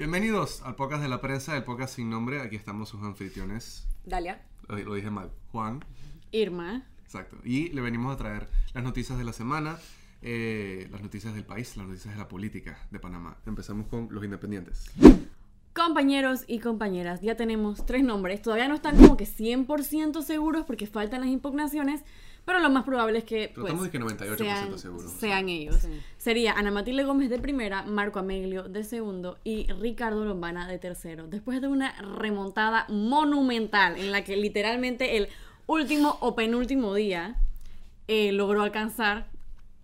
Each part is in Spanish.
Bienvenidos al podcast de la prensa, el podcast sin nombre. Aquí estamos sus anfitriones. Dalia. Lo, lo dije mal. Juan. Irma. Exacto. Y le venimos a traer las noticias de la semana, eh, las noticias del país, las noticias de la política de Panamá. Empezamos con los independientes. Compañeros y compañeras, ya tenemos tres nombres. Todavía no están como que 100% seguros porque faltan las impugnaciones, pero lo más probable es que pues, estamos de que 98% sean, ellos. Sí. Sería Ana Matilde Gómez de primera, Marco Amelio de segundo y Ricardo Lombana de tercero. Después de una remontada monumental en la que literalmente el último o penúltimo día eh, logró alcanzar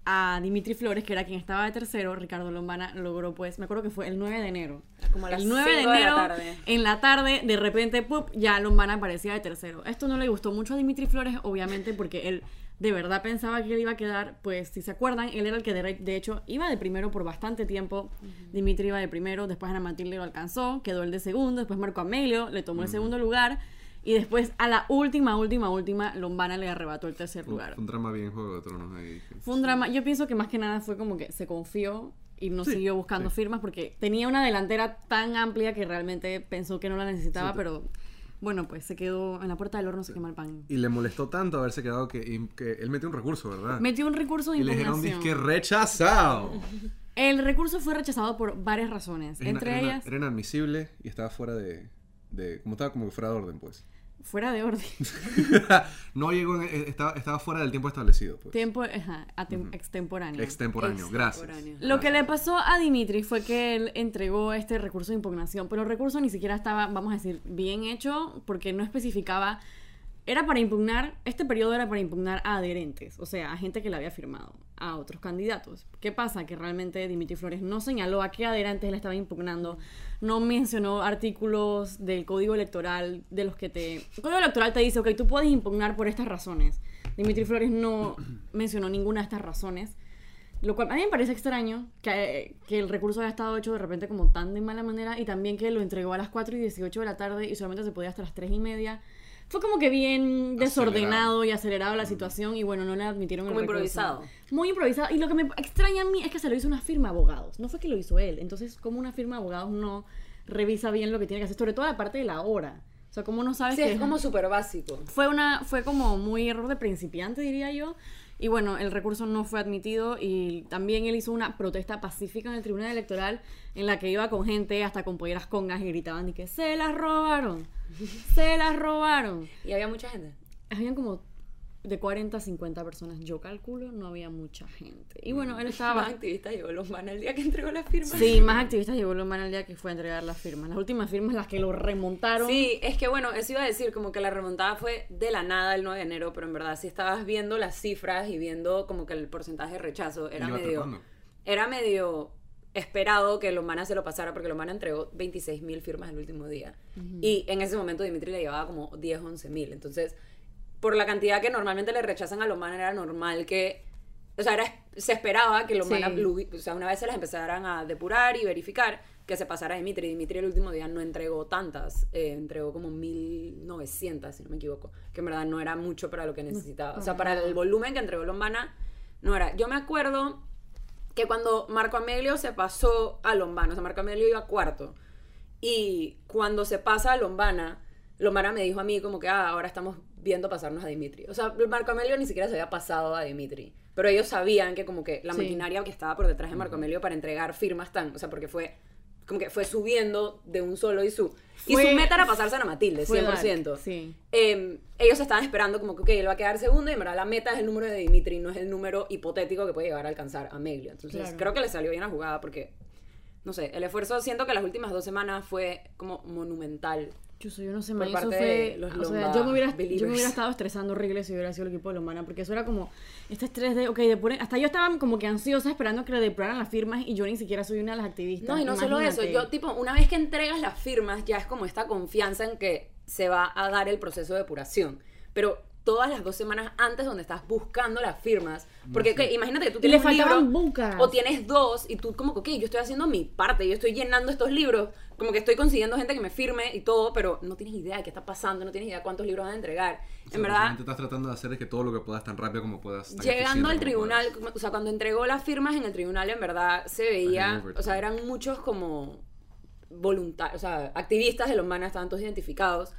a Dimitri Flores, que era quien estaba de tercero. Ricardo Lombana logró, pues, me acuerdo que fue el 9 de enero. Como a las el 9 de de la enero, tarde. en la tarde, de repente, ¡pup! ya Lombana aparecía de tercero. Esto no le gustó mucho a Dimitri Flores, obviamente, porque él de verdad pensaba que él iba a quedar, pues, si se acuerdan, él era el que de, de hecho iba de primero por bastante tiempo. Dimitri iba de primero, después Ana Matilde lo alcanzó, quedó el de segundo, después Marco Amelio le tomó el segundo lugar. Y después, a la última, última, última, Lombana le arrebató el tercer Fue lugar. un drama bien Juego de Tronos ahí. Fue un drama. Yo pienso que más que nada fue como que se confió y no Sí, siguió buscando sí. firmas porque tenía una delantera tan amplia que realmente pensó que no la necesitaba, Sí, pero bueno, pues se quedó en la puerta del horno, se quema el pan. Y le molestó tanto haberse quedado que, que él metió un recurso, ¿verdad? Metió un recurso de y le dijeron, que rechazado. El recurso fue rechazado por varias razones, Era- entre era, ellas, Era inadmisible y estaba fuera de, de... Como estaba como que fuera de orden, pues. Fuera de orden. no llegó... en- eh, estaba, estaba fuera del tiempo establecido, pues. Tiempo, ajá, atem- extemporáneo. Extemporáneo. Gracias. Extemporáneo. Lo que le pasó a Dimitri fue que él entregó este recurso de impugnación, pero el recurso ni siquiera estaba, vamos a decir, bien hecho porque no especificaba, era para impugnar, este periodo era para impugnar a adherentes, o sea, a gente que le había firmado, a otros candidatos. ¿Qué pasa? Que realmente Dimitri Flores no señaló a qué adherentes le estaba impugnando, no mencionó artículos del código electoral de los que te... El código electoral te dice, ok, tú puedes impugnar por estas razones. Dimitri Flores no mencionó ninguna de estas razones. Lo cual a mí me parece extraño que, que el recurso haya estado hecho de repente como tan de mala manera y también que lo entregó a las 4 y 18 de la tarde y solamente se podía hasta las 3 y media. Fue como que bien desordenado y acelerado la situación y bueno, no le admitieron Como el recurso. improvisado. Muy improvisado. Y lo que me extraña a mí es que se lo hizo una firma de abogados. No fue que lo hizo él. Entonces, como una firma de abogados no revisa bien lo que tiene que hacer, sobre todo la parte de la hora. O sea, como no sabes Sí, que es como súper básico. fue una fue como muy error de principiante diría yo y bueno el recurso no fue admitido y también él hizo una protesta pacífica en el tribunal electoral en la que iba con gente hasta con polleras congas y gritaban y que se las robaron se las robaron. Y había mucha gente. habían como de 40 a 50 personas. Yo calculo no había mucha gente. Y bueno él estaba Más activistas llegó los man el día que entregó la firma. sí más activistas llegó lo mal el día que fue a entregar las firmas. Las últimas firmas las que lo remontaron. Sí, es que bueno, eso iba a decir, como que la remontada fue de la nada el 9 de enero, pero en verdad si estabas viendo las cifras y viendo como que el porcentaje de rechazo era medio... Era medio esperado que Lomana se lo pasara porque Lomana entregó 26 mil firmas el último día. Y en ese momento Dimitri le llevaba como 10, 11 mil. Entonces, por la cantidad que normalmente le rechazan a Lomana, era normal que... O sea, era- se esperaba que Lomana, Sí. o sea, una vez se las empezaran a depurar y verificar, que se pasara a Dimitri. Dimitri el último día no entregó tantas, eh, entregó como 1900, si no me equivoco, que en verdad no era mucho para lo que necesitaba. O sea, para el volumen que entregó Lombana, no era. Yo me acuerdo que cuando Marco Amelio se pasó a Lombana, o sea, Marco Amelio iba cuarto, y cuando se pasa a Lombana, Lombana me dijo a mí como que, ah, ahora estamos viendo pasarnos a Dimitri. O sea, Marco Amelio ni siquiera se había pasado a Dimitri, pero ellos sabían que como que la Sí. maquinaria que estaba por detrás de Marco Amelio para entregar firmas tan, o sea, porque fue como que fue subiendo de un solo y su y Fue- su meta era pasarse a Ana Matilde, fue 100%. dark, sí. Eh, ellos estaban esperando como que ok, él va a quedar segundo y en verdad la meta es el número de Dimitri, no es el número hipotético que puede llegar a alcanzar a Meglio. Entonces Claro. creo que le salió bien la jugada porque, no sé, el esfuerzo siento que las últimas dos semanas fue como monumental. Yo, soy- yo no sé, Por parte fue... de los o sea, yo me, hubiera, yo me hubiera estado estresando horrible si hubiera sido el equipo de Lomana, porque eso era como este estrés de, ok, depuren... Hasta yo estaba como que ansiosa esperando que le depuraran las firmas y yo ni siquiera soy una de las activistas. No, y no solo eso, imagínate. yo tipo, una vez que entregas las firmas, ya es como esta confianza en que se va a dar el proceso de depuración. Pero todas las dos semanas antes donde estás buscando las firmas, porque ok, imagínate que tú Y le tienes un faltaban libro bucas. o tienes dos y tú como que, ok, yo estoy haciendo mi parte, yo estoy llenando estos libros, como que estoy consiguiendo gente que me firme y todo, pero no tienes idea de qué está pasando, no tienes idea cuántos libros van a entregar. O sea, en lo que verdad, realmente estás tratando de hacer es que todo lo que puedas tan rápido como puedas. tan Llegando al tribunal, puedas. o sea, cuando entregó las firmas en el tribunal, en verdad se veía, o sea, eran muchos como voluntarios, o sea, activistas de los manas estaban todos identificados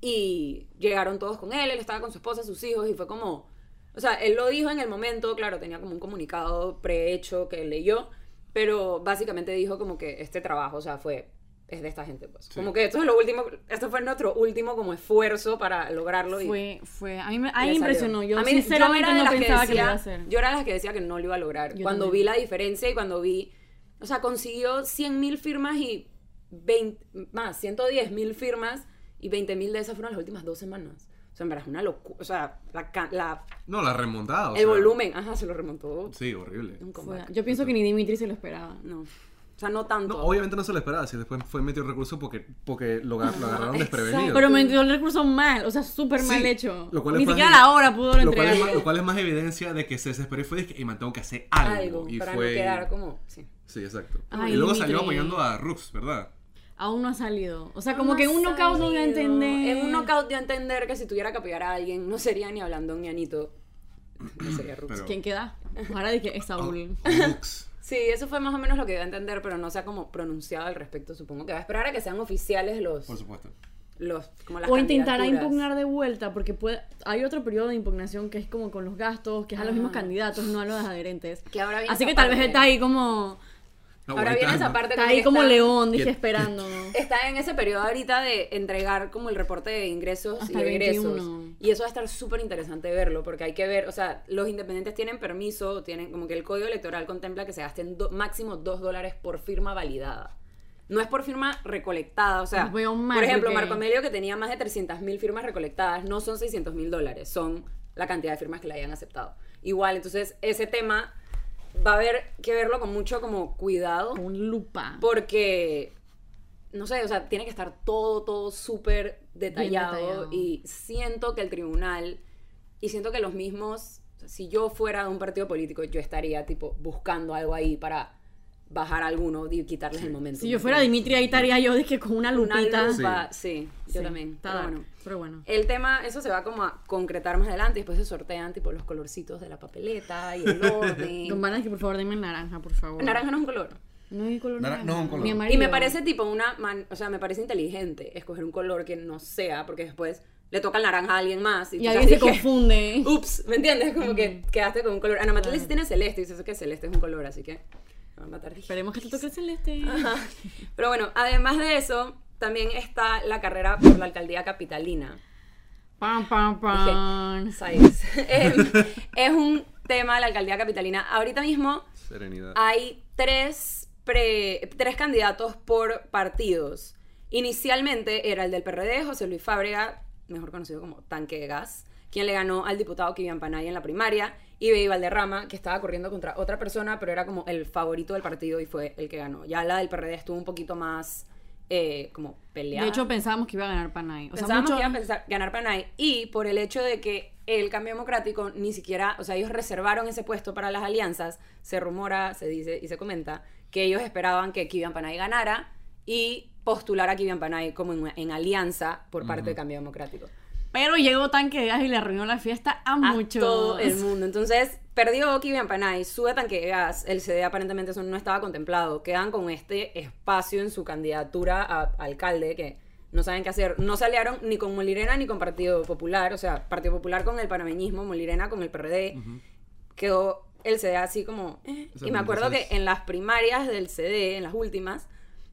y llegaron todos con él, él estaba con su esposa, sus hijos y fue como, o sea, él lo dijo en el momento, claro, tenía como un comunicado prehecho que leyó, pero básicamente dijo como que este trabajo, o sea, fue es de esta gente, pues. Sí. Como que esto es lo último, esto fue nuestro último como esfuerzo para lograrlo y Fue, fue, a mí me, a impresionó. Yo A mí- sinceramente era de no las que pensaba que, lo decía- iba a hacer. Yo era de las que decía que no lo iba a lograr. Yo cuando también. vi la diferencia y cuando vi, o sea, consiguió 100 mil firmas y 20, más, 110 mil firmas y 20 mil de esas fueron las últimas dos semanas. O sea, en verdad es una locura. O sea, la, la- No, la remontada. o el sea, volumen, ajá, se lo remontó. Sí, horrible. Un Fue- comeback. yo pienso que ni Dimitri se lo esperaba. No. O sea, no tanto. No, obviamente no se lo esperaba, si después fue metido el recurso porque, porque lo, lo agarraron exacto. desprevenido. Pero me dio el recurso mal, o sea, súper Sí, mal hecho. lo cual Ni es más siquiera evi- la hora pudo lo, cual entregar. es más, lo cual es más evidencia de que se desesperó y fue y man, tengo que hacer algo. algo y para fue... no quedar como. Sí. Sí, exacto. Ay, y luego salió apoyando a Rux, ¿verdad? Aún no ha salido. O sea, como No que en un knockout no a entender. En un knockout dio a entender que si tuviera que apoyar a alguien, no sería ni Ablandón ni Anito. No sería Rux. Pero- ¿Quién queda? Ahora dije, es Saúl. Rux. Sí, eso fue más o menos lo que dio a entender, pero no se ha como pronunciado al respecto. Supongo que va a esperar a que sean oficiales los. Por supuesto. los como las O intentará impugnar de vuelta, porque puede, hay otro periodo de impugnación que es como con los gastos, que es a los mismos Ajá. candidatos, no a los adherentes. Que ahora viene Así que tal vez está ahí como. No, Ahora viene esa parte Está ahí como está- león, dije, ¿Qué- esperando. Está en ese periodo ahorita de entregar como el reporte de ingresos Hasta y el egresos. 21. Y eso va a estar súper interesante verlo, porque hay que ver, o sea, los independientes tienen permiso, tienen como que el código electoral contempla que se gasten do- máximo 2 dólares por firma validada. No es por firma recolectada, o sea, Los veo mal, por ejemplo, Marco Amelio que tenía más de 300 mil firmas recolectadas, no son 600 mil dólares, son la cantidad de firmas que le hayan aceptado. Igual, entonces, ese tema va a haber que verlo con mucho como cuidado. Con lupa. Porque, no sé, o sea, tiene que estar todo, todo súper detallado, detallado. Y siento que el tribunal, y siento que los mismos, o sea, si yo fuera de un partido político, yo estaría tipo buscando algo ahí para bajar a alguno y quitarles el momento. Si yo fuera Dimitri, ahí estaría yo, dije, con una una lupita. lupa, sí, yo Sí, también. está Pero bueno. pero bueno. El tema, eso se va como a concretar más adelante, después se sortean tipo los colorcitos de la papeleta y el orden. Don Vanas, que por favor denme naranja, por favor. Naranja no es un color. No hay color Nara- naranja. no es un color. Mi Y me parece tipo una, man- o sea, me parece inteligente escoger un color que no sea, porque después le toca el naranja a alguien más. Y, Y alguien se confunde. Ups, ¿me entiendes? Como que quedaste con un color. Ana Matilde sí tiene celeste y dices que celeste es un color, así que me va a matar. dije. Esperemos que te toque el celeste. Ajá. Pero bueno, además de eso, también está la carrera por la alcaldía capitalina. Pam, pam, pam. Em, es un tema de la alcaldía capitalina. Ahorita mismo Serenidad. hay tres, pre- tres candidatos por partidos. Inicialmente era el del PRD, José Luis Fábrega, mejor conocido como Tanque de Gas, quien le ganó al diputado Kivian Panay en la primaria, y Bey Valderrama, que estaba corriendo contra otra persona, pero era como el favorito del partido y fue el que ganó. Ya la del PRD estuvo un poquito más eh, como peleada. De hecho, pensábamos que iba a ganar Panay. O sea, Pensábamos mucho... que iba a pensar- ganar Panay y por el hecho de que el cambio democrático ni siquiera, o sea, ellos reservaron ese puesto para las alianzas, se rumora, se dice y se comenta que ellos esperaban que Kivian Panay ganara y postular a Kivian Panay como en, en alianza por parte del cambio democrático. Pero llegó Tanque de Gas y le arruinó la fiesta a, A muchos. todo el mundo. Entonces, perdió Kivian Panay, sube tanque de gas, el CD aparentemente eso no estaba contemplado. Quedan con este espacio en su candidatura a alcalde que no saben qué hacer. No se aliaron ni con Molirena ni con Partido Popular, o sea, Partido Popular con el panameñismo, Molirena con el PRD. Quedó el CD así como... eh. Y me acuerdo que en las primarias del CD, en las últimas,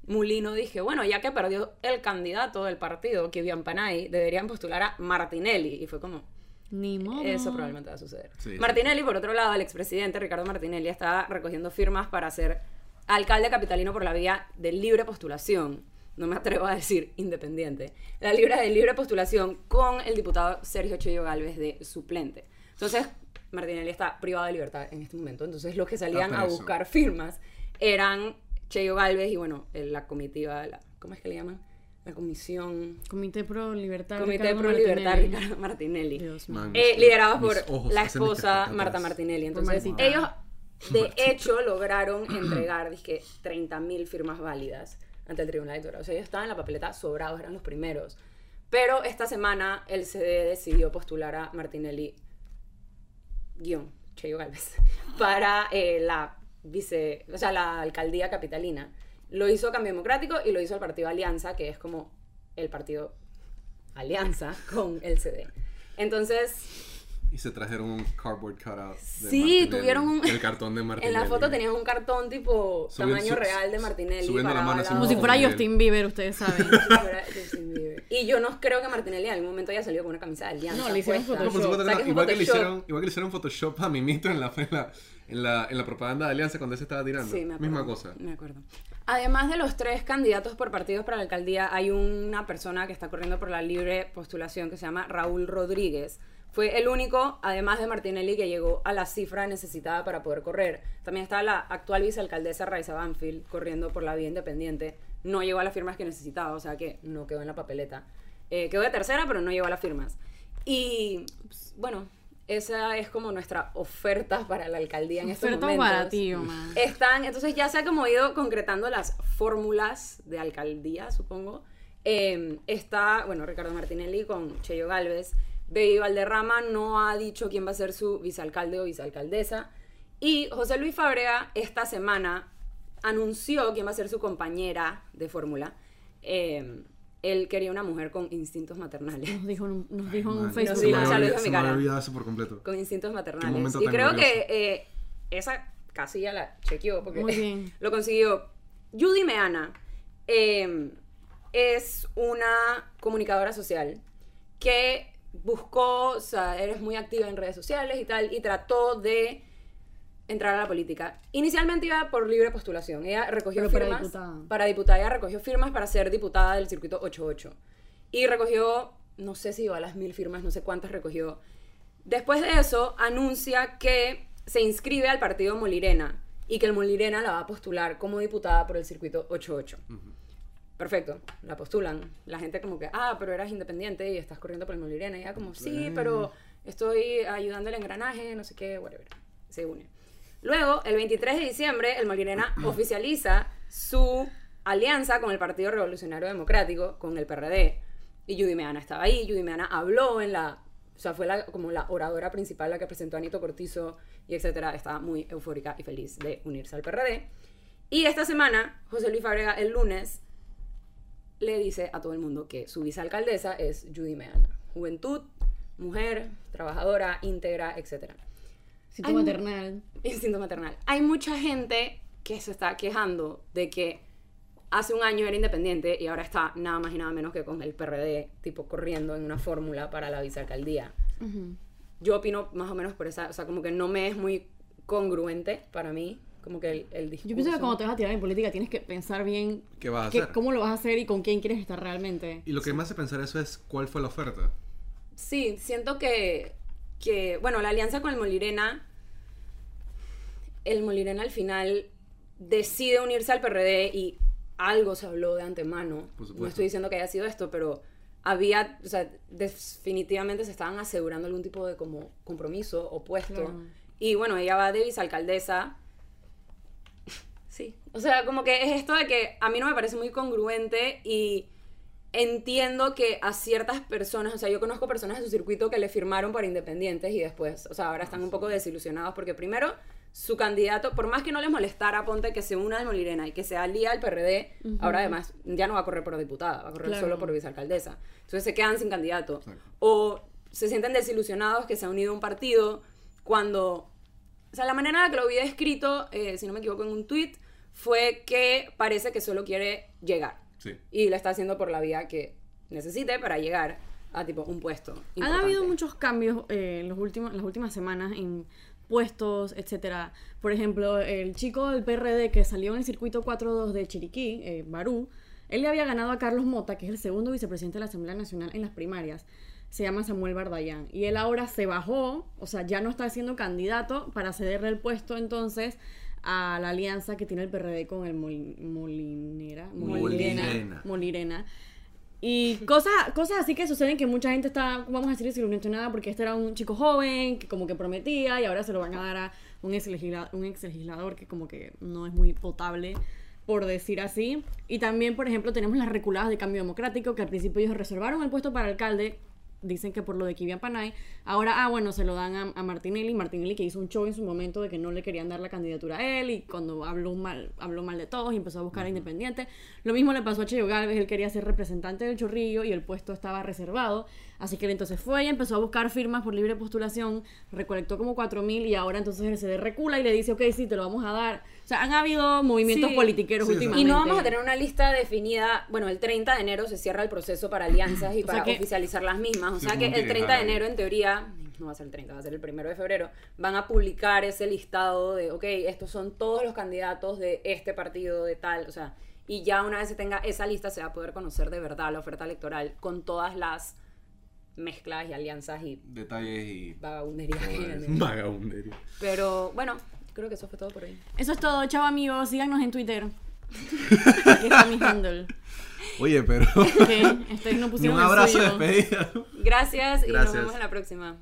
Mulino dije, bueno, ya que perdió el candidato del partido, Kivian Panay, deberían postular a Martinelli. Y fue como... Ni modo. Eso probablemente va a suceder. Sí, sí. Martinelli, por otro lado, el expresidente Ricardo Martinelli estaba recogiendo firmas para ser alcalde capitalino por la vía de libre postulación. No me atrevo a decir independiente. La libre de libre postulación con el diputado Sergio Cheyo Galvez de suplente. Entonces, Martinelli está privado de libertad en este momento. Entonces, los que salían Está a buscar firmas eran Cheyo Galvez y, bueno, la comitiva, la, ¿cómo es que le llaman? La comisión. Comité Pro Libertad. Comité Ricardo Pro Libertad. Ricardo Martinelli. Dios mío. Man, Eh, liderados por la esposa Marta. Martinelli. Entonces, ellos de hecho lograron entregar, dije, 30.000 firmas válidas ante el Tribunal Electoral. O sea, ellos estaban en la papeleta sobrados, eran los primeros. Pero esta semana el CD decidió postular a Martinelli, guion, Cheyo Galvez, para eh, la vice, o sea, la alcaldía capitalina. Lo hizo Cambio Democrático y lo hizo el partido Alianza, que es como el partido Alianza con el CD. Entonces, Y se trajeron un cardboard cutout. de Sí, Martinelli, tuvieron un- El cartón de Martinelli. en la foto tenían un cartón tipo Subi- tamaño su- real de Martinelli. subiendo la mano. Como si fuera. Justin Bieber, ustedes saben. Justin Bieber. Y yo no creo que Martinelli en algún momento haya salido con una camisa de Alianza. No, le hicieron puesta. No, por supuesto sea, no. que Igual le Photoshop. hicieron, igual que le hicieron Photoshop a Mimito en la, en la, en la, en la propaganda de Alianza cuando él se estaba tirando. Sí, me acuerdo. Misma cosa. Me acuerdo. Además de los tres candidatos por partidos para la alcaldía, hay una persona que está corriendo por la libre postulación que se llama Raúl Rodríguez. Fue el único, además de Martinelli, que llegó a la cifra necesitada para poder correr. También está la actual vicealcaldesa Raiza Banfield corriendo por la vía independiente. No llegó a las firmas que necesitaba, o sea que no quedó en la papeleta. Eh, quedó de tercera, pero no llegó a las firmas. Y pues, bueno, esa es como nuestra oferta para la alcaldía en estos Oferta momentos. Están, entonces ya se ha como ido concretando las fórmulas de alcaldía, supongo. Eh, está, bueno, Ricardo Martinelli con Cheyo Galvez. Baby Valderrama no ha dicho quién va a ser su vicealcalde o vicealcaldesa. Y José Luis Fábrega esta semana anunció quién va a ser su compañera de fórmula. Eh, él quería una mujer con instintos maternales. Nos dijo en un, nos dijo en un Facebook se me lo dijo en mi se me había cara. olvidado eso por completo. con instintos maternales. Y tan creo que eh, esa casilla la chequeó porque Muy bien. lo consiguió. Judy Meana eh, es una comunicadora social que buscó, o sea, eres muy activa en redes sociales y tal, y trató de entrar a la política. Inicialmente iba por libre postulación. Ella recogió Pero para firmas diputada. para diputada. Ella recogió firmas para ser diputada del circuito 88. Y recogió, no sé si iba a las mil firmas, no sé cuántas recogió. Después de eso, anuncia que se inscribe al partido Molirena y que el Molirena la va a postular como diputada por el circuito 88. Perfecto, la postulan. La gente como que, ah, pero eras independiente y estás corriendo por el Molirena. Y ella como, sí, pero estoy ayudando el engranaje, no sé qué, whatever. Se une. Luego, el 23 de diciembre, el Molirena oficializa su alianza con el Partido Revolucionario Democrático, con el PRD. Y Judy Meana estaba ahí. Judy Meana habló en la... O sea, fue la, como la oradora principal, la que presentó a Anito Cortizo y etcétera. Estaba muy eufórica y feliz de unirse al PRD. Y esta semana, José Luis Fábrega, el lunes, le dice a todo el mundo que su vicealcaldesa es Judy Meana. Juventud, mujer, trabajadora, íntegra, etcétera. Ay, maternal. Instinto maternal. Hay mucha gente que se está quejando de que hace un año era independiente y ahora está nada más y nada menos que con el PRD, tipo corriendo en una fórmula para la vicealcaldía. Yo opino más o menos por esa, o sea, como que no me es muy congruente para mí, como que el, el discurso. Yo pienso que cuando te vas a tirar en política tienes que pensar bien ¿Qué vas a qué- hacer? cómo lo vas a hacer y con quién quieres estar realmente. Y lo que me hace pensar eso es cuál fue la oferta. Sí, siento que, que, bueno, la alianza con el Molirena, el Molirena al final decide unirse al PRD y algo se habló de antemano. Por supuesto. No estoy diciendo que haya sido esto, pero había, o sea, definitivamente se estaban asegurando algún tipo de como compromiso opuesto. Claro. Y bueno, ella va de vicealcaldesa. Sí, o sea, como que es esto de que a mí no me parece muy congruente y entiendo que a ciertas personas, o sea, yo conozco personas de su circuito que le firmaron para independientes y después, o sea, ahora están un poco desilusionados porque primero su candidato, por más que no les molestara, ponte que se una al Molirena y que se alía al PRD, ahora además ya no va a correr por diputada, va a correr Claro. solo por vicealcaldesa. Entonces se quedan sin candidato. O se sienten desilusionados que se ha unido un partido cuando... O sea, la manera en la que lo había escrito, eh, si no me equivoco en un tweet, fue que parece que solo quiere llegar. Sí. Y lo está haciendo por la vía que necesite para llegar a tipo un puesto. Han importante. habido muchos cambios eh, en los últimos, las últimas semanas en puestos, etcétera. Por ejemplo, el chico del PRD que salió en el circuito 4-2 de Chiriquí, eh, Barú, él le había ganado a Carlos Mota, que es el segundo vicepresidente de la Asamblea Nacional en las primarias. Se llama Samuel Bardayán. Y él ahora se bajó, o sea, ya no está siendo candidato para cederle el puesto entonces a la alianza que tiene el PRD con el Mol- Molinera. Molirena. Molirena. Y cosas, cosas así que suceden que mucha gente está, vamos a decir, desilusionada porque este era un chico joven que como que prometía y ahora se lo van a dar a un ex, legisla- un ex legislador que como que no es muy potable, por decir así. Y también, por ejemplo, tenemos las reculadas de cambio democrático que al principio ellos reservaron el puesto para alcalde dicen que por lo de Kivian Panay, ahora, ah, bueno, se lo dan a, a Martinelli, Martinelli que hizo un show en su momento de que no le querían dar la candidatura a él y cuando habló mal, habló mal de todos y empezó a buscar a independiente. Lo mismo le pasó a Cheyo Galvez, él quería ser representante del Chorrillo y el puesto estaba reservado, así que él entonces fue y empezó a buscar firmas por libre postulación, recolectó como 4.000 y ahora entonces el CD recula y le dice, ok, sí, te lo vamos a dar. O sea, han habido movimientos Sí. politiqueros Sí, últimamente. Y no vamos a tener una lista definida. Bueno, el 30 de enero se cierra el proceso para alianzas y O para que- oficializar las mismas. O Sí, sea que el 30 de enero, en teoría, no va a ser el 30, va a ser el primero de febrero, van a publicar ese listado de, ok, estos son todos los candidatos de este partido, de tal. O sea, y ya una vez se tenga esa lista, se va a poder conocer de verdad la oferta electoral con todas las mezclas y alianzas y Detalles y... vagabunderías. que hay. Vagabundería. Pero bueno, Creo que eso fue todo por hoy. Eso es todo, chao amigos. Síganos en Twitter. Aquí está mi handle. Oye, pero. Un abrazo de Gracias y nos vemos en la próxima.